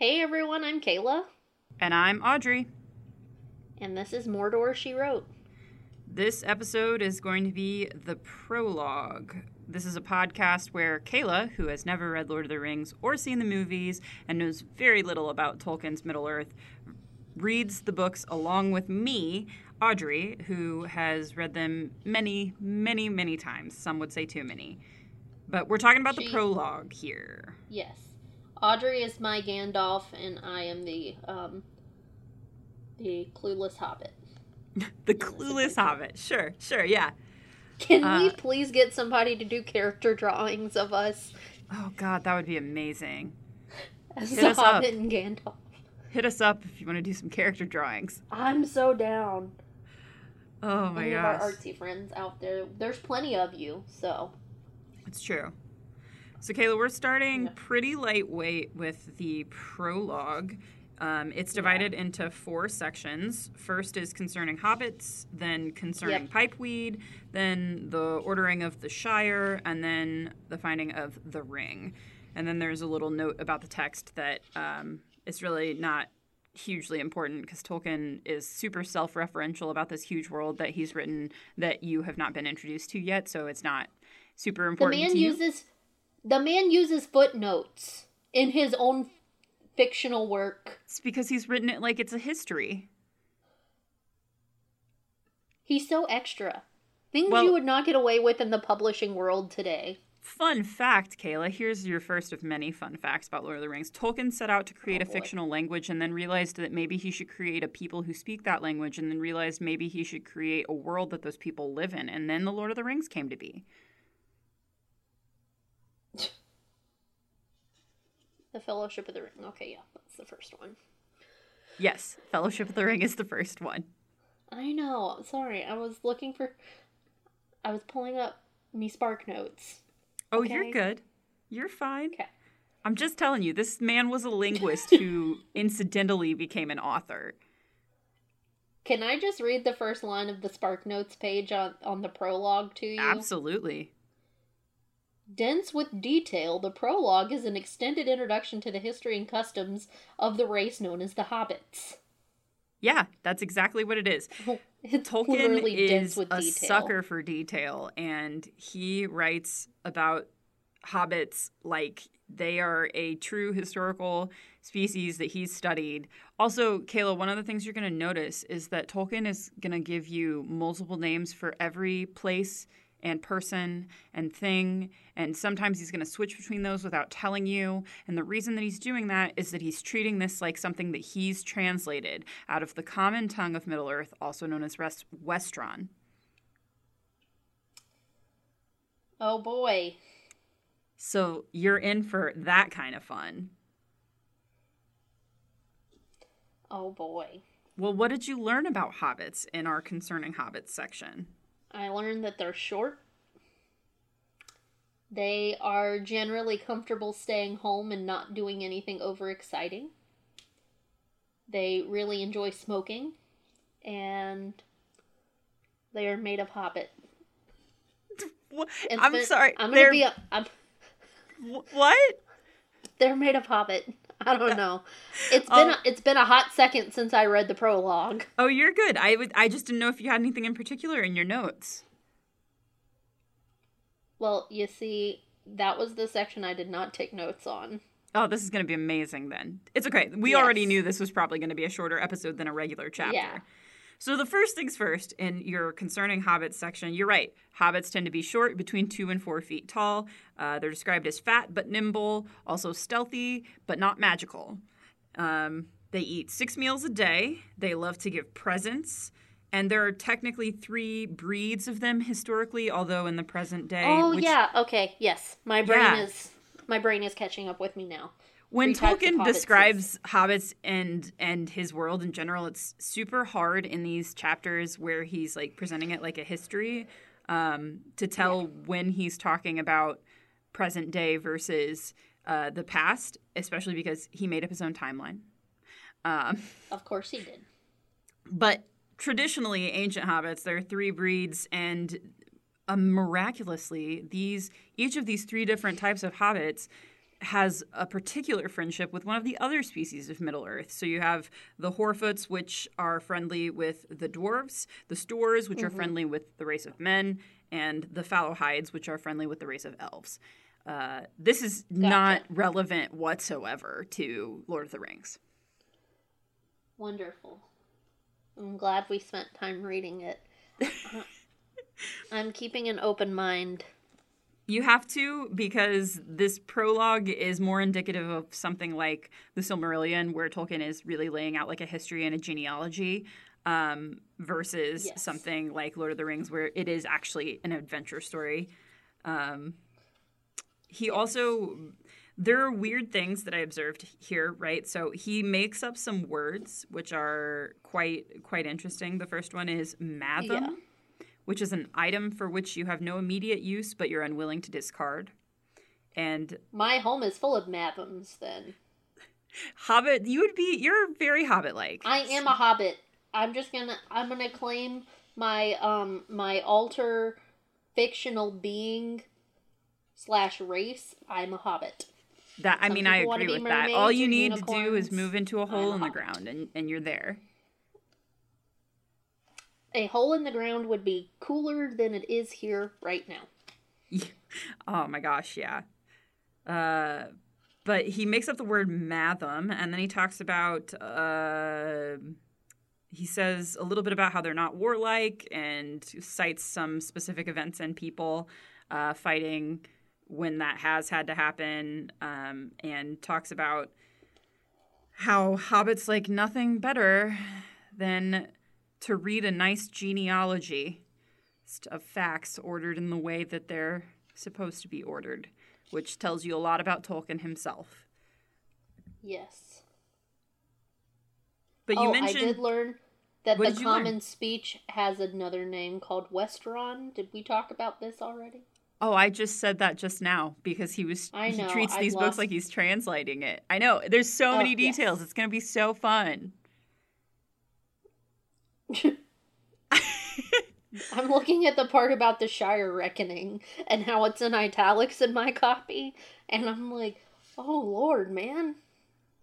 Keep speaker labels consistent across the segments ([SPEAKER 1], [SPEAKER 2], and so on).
[SPEAKER 1] Hey everyone, I'm Kayla,
[SPEAKER 2] And I'm Audrey.
[SPEAKER 1] and this is Mordor She Wrote.
[SPEAKER 2] This episode is going to be the prologue. This is a podcast where Kayla, who has never read Lord of the Rings or seen the movies and knows very little about Tolkien's Middle Earth, reads the books along with me, Audrey, who has read them many, many, many times. Some would say too many. But we're talking about the prologue here.
[SPEAKER 1] Yes. Audrey is my Gandalf, and I am the, um, the clueless hobbit.
[SPEAKER 2] The clueless hobbit. Sure, sure, yeah.
[SPEAKER 1] Can we
[SPEAKER 2] Uh,
[SPEAKER 1] please get somebody to do character drawings of us
[SPEAKER 2] Oh, God, that would be amazing.
[SPEAKER 1] as
[SPEAKER 2] Hit
[SPEAKER 1] the
[SPEAKER 2] us up.
[SPEAKER 1] hobbit and Gandalf?
[SPEAKER 2] Hit us up if you want to do some character drawings.
[SPEAKER 1] I'm so down.
[SPEAKER 2] Oh my
[SPEAKER 1] Any of our artsy friends out there, there's plenty of you, so.
[SPEAKER 2] It's true. So, Kayla, we're starting
[SPEAKER 1] Yeah.
[SPEAKER 2] pretty lightweight with the prologue. Um, it's divided into four sections. First is concerning hobbits, then concerning
[SPEAKER 1] Yep.
[SPEAKER 2] pipeweed, then the ordering of the Shire, and then the finding of the ring. And then there's a little note about the text that um, is really not hugely important because Tolkien is super self referential about this huge world that he's written that you have not been introduced to yet. So, it's not super important.
[SPEAKER 1] The man
[SPEAKER 2] to you.
[SPEAKER 1] uses the man uses footnotes in his own fictional work.
[SPEAKER 2] It's because he's written it like it's a history.
[SPEAKER 1] He's so extra. Things
[SPEAKER 2] Well-
[SPEAKER 1] you would not get away with in the publishing world today.
[SPEAKER 2] Fun fact, Kayla. Here's your first of many fun facts about Lord of the Rings. Tolkien set out to create
[SPEAKER 1] Oh,
[SPEAKER 2] a fictional language and then realized that maybe he should create a people who speak that language and then realized maybe he should create a world that those people live in. And then the Lord of the Rings came to be.
[SPEAKER 1] The Fellowship of the Ring. Okay, yeah, that's the first one.
[SPEAKER 2] Yes, Fellowship of the Ring is the first one.
[SPEAKER 1] I know. Sorry, I was looking for. I was pulling up me Spark notes.
[SPEAKER 2] Oh,
[SPEAKER 1] Okay.
[SPEAKER 2] you're good. You're fine.
[SPEAKER 1] Okay.
[SPEAKER 2] I'm just telling you, this man was a linguist who incidentally became an author.
[SPEAKER 1] Can I just read the first line of the Spark Notes page on, on the prologue to you?
[SPEAKER 2] Absolutely.
[SPEAKER 1] Dense with detail, the prologue is an extended introduction to the history and customs of the race known as the Hobbits.
[SPEAKER 2] Yeah, that's exactly what it is.
[SPEAKER 1] Oh, it's
[SPEAKER 2] Tolkien
[SPEAKER 1] literally dense
[SPEAKER 2] is
[SPEAKER 1] with
[SPEAKER 2] a
[SPEAKER 1] detail.
[SPEAKER 2] sucker for detail, and he writes about hobbits like they are a true historical species that he's studied. Also, Kayla, one of the things you're going to notice is that Tolkien is going to give you multiple names for every place and person and thing, and sometimes he's going to switch between those without telling you. And the reason that he's doing that is that he's treating this like something that he's translated out of the common tongue of Middle Earth, also known as Rest- Westron.
[SPEAKER 1] Oh boy.
[SPEAKER 2] So you're in for that kind of fun.
[SPEAKER 1] Oh boy.
[SPEAKER 2] Well, what did you learn about hobbits in our concerning hobbits section?
[SPEAKER 1] I learned that they're short. They are generally comfortable staying home and not doing anything overexciting. They really enjoy smoking. And they are made of hobbit.
[SPEAKER 2] I'm sorry.
[SPEAKER 1] I'm
[SPEAKER 2] they're
[SPEAKER 1] gonna be a, I'm,
[SPEAKER 2] what?
[SPEAKER 1] they're made of hobbit. I don't know. It's been um, a, it's been a hot second since I read the prologue.
[SPEAKER 2] Oh, you're good. I would. I just didn't know if you had anything in particular in your notes.
[SPEAKER 1] Well, you see, that was the section I did not take notes on.
[SPEAKER 2] Oh, this is going to be amazing then. It's okay. We
[SPEAKER 1] Yes.
[SPEAKER 2] already knew this was probably going to be a shorter episode than a regular chapter.
[SPEAKER 1] Yeah.
[SPEAKER 2] So the first things first, in your concerning hobbits section, you're right. Hobbits tend to be short, between two and four feet tall. Uh, they're described as fat but nimble, also stealthy but not magical. Um, they eat six meals a day. They love to give presents. And there are technically three breeds of them historically, although in the present day.
[SPEAKER 1] Oh
[SPEAKER 2] which-
[SPEAKER 1] yeah, okay, yes. My brain
[SPEAKER 2] Yeah.
[SPEAKER 1] is my brain is catching up with me now.
[SPEAKER 2] When
[SPEAKER 1] three types of
[SPEAKER 2] Tolkien describes hobbits and and his world in general, it's super hard in these chapters where he's like presenting it like a history um, to tell when he's talking about present day versus uh, the past, especially because he made up his own timeline. Um,
[SPEAKER 1] Of course he did.
[SPEAKER 2] but traditionally, ancient hobbits, there are three breeds, and uh, miraculously, these each of these three different types of hobbits has a particular friendship with one of the other species of Middle Earth. So you have the Harfoots, which are friendly with the dwarves, the Stoors, which mm-hmm. are friendly with the race of men, and the Fallowhides, which are friendly with the race of elves. Uh, this is gotcha. not relevant whatsoever to Lord of the Rings.
[SPEAKER 1] Wonderful. I'm glad we spent time reading it. I'm keeping an open mind.
[SPEAKER 2] You have to because this prologue is more indicative of something like the Silmarillion, where Tolkien is really laying out like a history and a genealogy, um, versus yes. something like Lord of the Rings, where it is actually an adventure story. Um, he also there are weird things that I observed here, right? So he makes up some words which are quite quite interesting. The first one is mathom. Yeah which is an item for which you have no immediate use but you're unwilling to discard. And
[SPEAKER 1] my home is full of mathoms then.
[SPEAKER 2] Hobbit, you would be you're very hobbit like.
[SPEAKER 1] I am a hobbit. I'm just gonna I'm gonna claim my um my alter fictional being slash race. I'm a hobbit.
[SPEAKER 2] That I Some mean I agree with that. All you need to do is move into a hole in the ground and, and you're there
[SPEAKER 1] a hole in the ground would be cooler than it is here right now.
[SPEAKER 2] oh my gosh, yeah. Uh, but he makes up the word mathom, and then he talks about. Uh, he says a little bit about how they're not warlike, and cites some specific events and people uh, fighting when that has had to happen, um, and talks about how hobbits like nothing better than to read a nice genealogy of facts ordered in the way that they're supposed to be ordered, which tells you a lot about Tolkien himself.
[SPEAKER 1] Yes.
[SPEAKER 2] But you oh, mentioned
[SPEAKER 1] I did learn that the common learn? speech has another name called Westeron. Did we talk about this already?
[SPEAKER 2] Oh, I just said that just now because he was I know, he treats these lost... books like he's translating it. I know. There's so oh, many details. Yes. It's going to be so fun.
[SPEAKER 1] I'm looking at the part about the Shire Reckoning and how it's in italics in my copy, and I'm like, oh lord, man.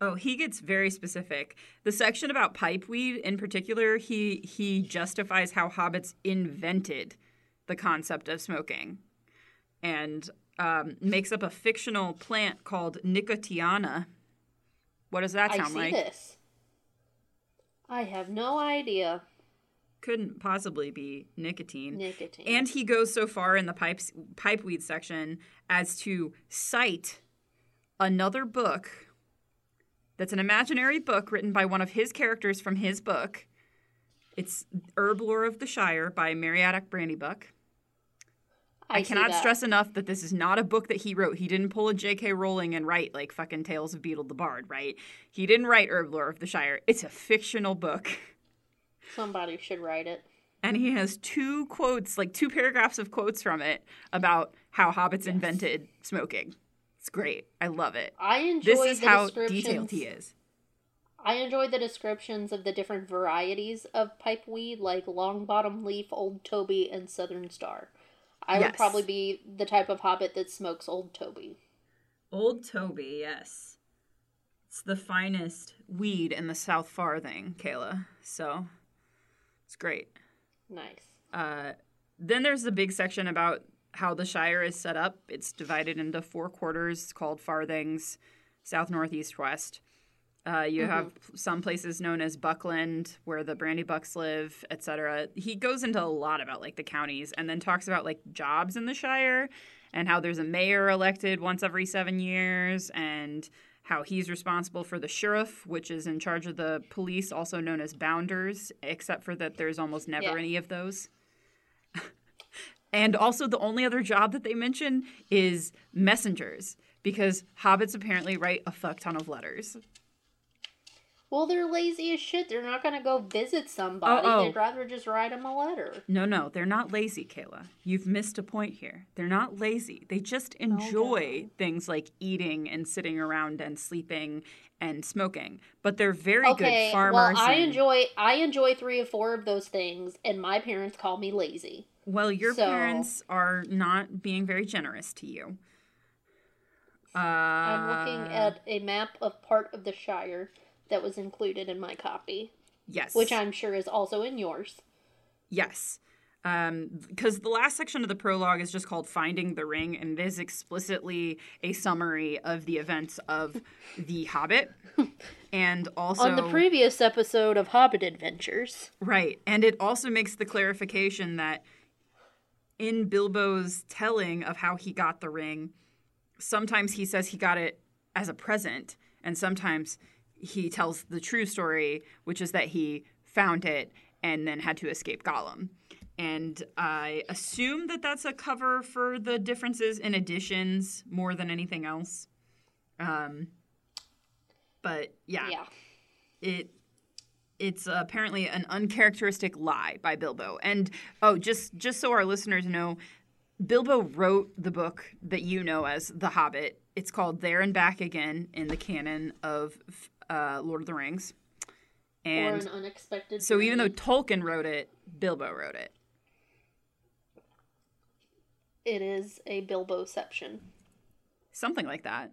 [SPEAKER 2] Oh, he gets very specific. The section about pipeweed in particular, he he justifies how hobbits invented the concept of smoking, and um, makes up a fictional plant called nicotiana. What does that sound I see like? This.
[SPEAKER 1] I have no idea.
[SPEAKER 2] Couldn't possibly be nicotine.
[SPEAKER 1] Nicotine.
[SPEAKER 2] And he goes so far in the pipes pipeweed section as to cite another book that's an imaginary book written by one of his characters from his book. It's Herb Lore of the Shire by Meriadoc Brandybuck. I, I cannot stress enough that this is not a book that he wrote. He didn't pull a J.K. Rowling and write like fucking Tales of Beedle the Bard, right? He didn't write Herb Lore of the Shire. It's a fictional book.
[SPEAKER 1] Somebody should write it.
[SPEAKER 2] And he has two quotes, like two paragraphs of quotes from it about how hobbits yes. invented smoking. It's great. I love it.
[SPEAKER 1] I enjoy this is how detailed he is. I enjoy the descriptions of the different varieties of pipeweed, like Longbottom Leaf, old Toby, and southern star. I yes. would probably be the type of hobbit that smokes Old Toby.
[SPEAKER 2] Old Toby, yes. It's the finest weed in the South Farthing, Kayla. So it's great.
[SPEAKER 1] Nice.
[SPEAKER 2] Uh, then there's the big section about how the Shire is set up. It's divided into four quarters called Farthings, south, north, east, west. Uh, you mm-hmm. have some places known as Buckland, where the Brandybucks live, etc. He goes into a lot about like the counties, and then talks about like jobs in the Shire, and how there's a mayor elected once every seven years, and how he's responsible for the sheriff, which is in charge of the police, also known as bounders, except for that there's almost never yeah. any of those. and also, the only other job that they mention is messengers, because hobbits apparently write a fuck ton of letters.
[SPEAKER 1] Well, they're lazy as shit. They're not going to go visit somebody. Oh, oh. They'd rather just write them a letter.
[SPEAKER 2] No, no, they're not lazy, Kayla. You've missed a point here. They're not lazy. They just enjoy oh, things like eating and sitting around and sleeping and smoking. But they're very okay, good farmers.
[SPEAKER 1] Well, I
[SPEAKER 2] and...
[SPEAKER 1] enjoy I enjoy 3 or 4 of those things and my parents call me lazy.
[SPEAKER 2] Well, your so... parents are not being very generous to you. Uh,
[SPEAKER 1] I'm looking at a map of part of the Shire that was included in my copy,
[SPEAKER 2] yes,
[SPEAKER 1] which I'm sure is also in yours.
[SPEAKER 2] Yes. Um, because the last section of the prologue is just called Finding the Ring, and it is explicitly a summary of the events of The Hobbit. and also.
[SPEAKER 1] On the previous episode of Hobbit Adventures.
[SPEAKER 2] Right. And it also makes the clarification that in Bilbo's telling of how he got the ring, sometimes he says he got it as a present, and sometimes he tells the true story, which is that he found it and then had to escape Gollum. And I assume that that's a cover for the differences in editions more than anything else. Um, but yeah,
[SPEAKER 1] Yeah.
[SPEAKER 2] it it's apparently an uncharacteristic lie by Bilbo. And oh, just just so our listeners know, Bilbo wrote the book that you know as The Hobbit. It's called There and Back Again in the canon of uh, Lord of the Rings.
[SPEAKER 1] or
[SPEAKER 2] And
[SPEAKER 1] an unexpected.
[SPEAKER 2] so even though. Tolkien wrote it, Bilbo wrote it.
[SPEAKER 1] it is a Bilboception.
[SPEAKER 2] Something like that.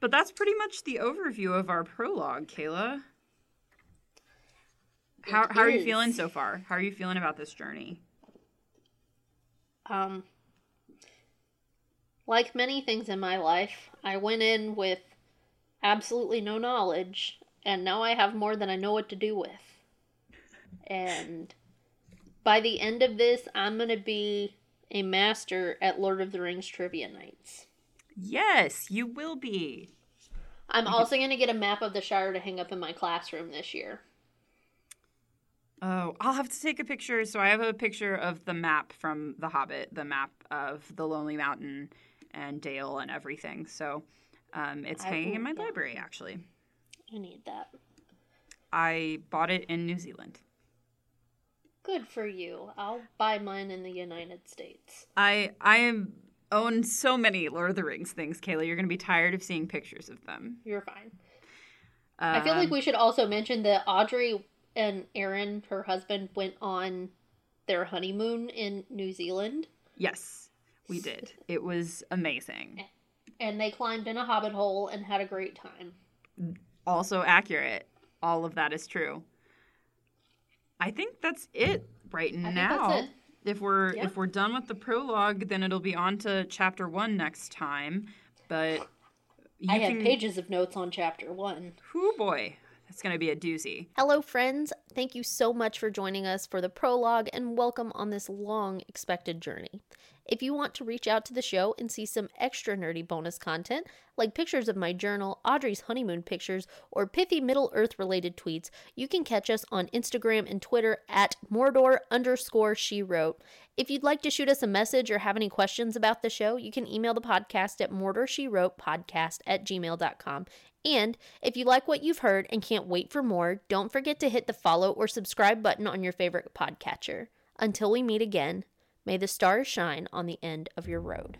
[SPEAKER 2] But that's pretty much the overview of our prologue, Kayla. How, how are you feeling so far? How are you feeling about this journey?
[SPEAKER 1] Um, like many things in my life, I went in with absolutely no knowledge, and now I have more than I know what to do with. And by the end of this, I'm going to be a master at Lord of the Rings trivia nights.
[SPEAKER 2] Yes, you will be.
[SPEAKER 1] I'm also going to get a map of the Shire to hang up in my classroom this year.
[SPEAKER 2] Oh, I'll have to take a picture. So I have a picture of the map from The Hobbit, the map of the Lonely Mountain and Dale and everything. So um, it's
[SPEAKER 1] I
[SPEAKER 2] hanging in my
[SPEAKER 1] yeah.
[SPEAKER 2] library, actually.
[SPEAKER 1] I need that.
[SPEAKER 2] I bought it in New Zealand.
[SPEAKER 1] Good for you. I'll buy mine in the United States.
[SPEAKER 2] I I am own so many Lord of the Rings things, Kayla. You're gonna be tired of seeing pictures of them.
[SPEAKER 1] You're fine. I feel like
[SPEAKER 2] Um,
[SPEAKER 1] we should also mention that Audrey and Aaron, her husband, went on their honeymoon in New Zealand
[SPEAKER 2] yes, we did. It was amazing.
[SPEAKER 1] and they climbed in a hobbit hole and had a great time.
[SPEAKER 2] Also accurate. All of that is true. I think that's it right
[SPEAKER 1] think
[SPEAKER 2] now.
[SPEAKER 1] that's it.
[SPEAKER 2] If we're
[SPEAKER 1] Yeah.
[SPEAKER 2] if we're done with the prologue, then it'll be on to chapter one next time. But you
[SPEAKER 1] I had
[SPEAKER 2] can,
[SPEAKER 1] pages of notes on chapter one.
[SPEAKER 2] Whoo boy, that's gonna be a doozy.
[SPEAKER 1] Hello, friends. Thank you so much for joining us for the prologue and welcome on this long expected journey. If you want to reach out to the show and see some extra nerdy bonus content, like pictures of my journal, Audrey's honeymoon pictures, or pithy Middle Earth related tweets, you can catch us on Instagram and Twitter at Mordor underscore she wrote. If you'd like to shoot us a message or have any questions about the show, you can email the podcast at mordorshewrotepodcast at gmail.com. And if you like what you've heard and can't wait for more, don't forget to hit the follow or subscribe button on your favorite podcatcher. Until we meet again, may the stars shine on the end of your road.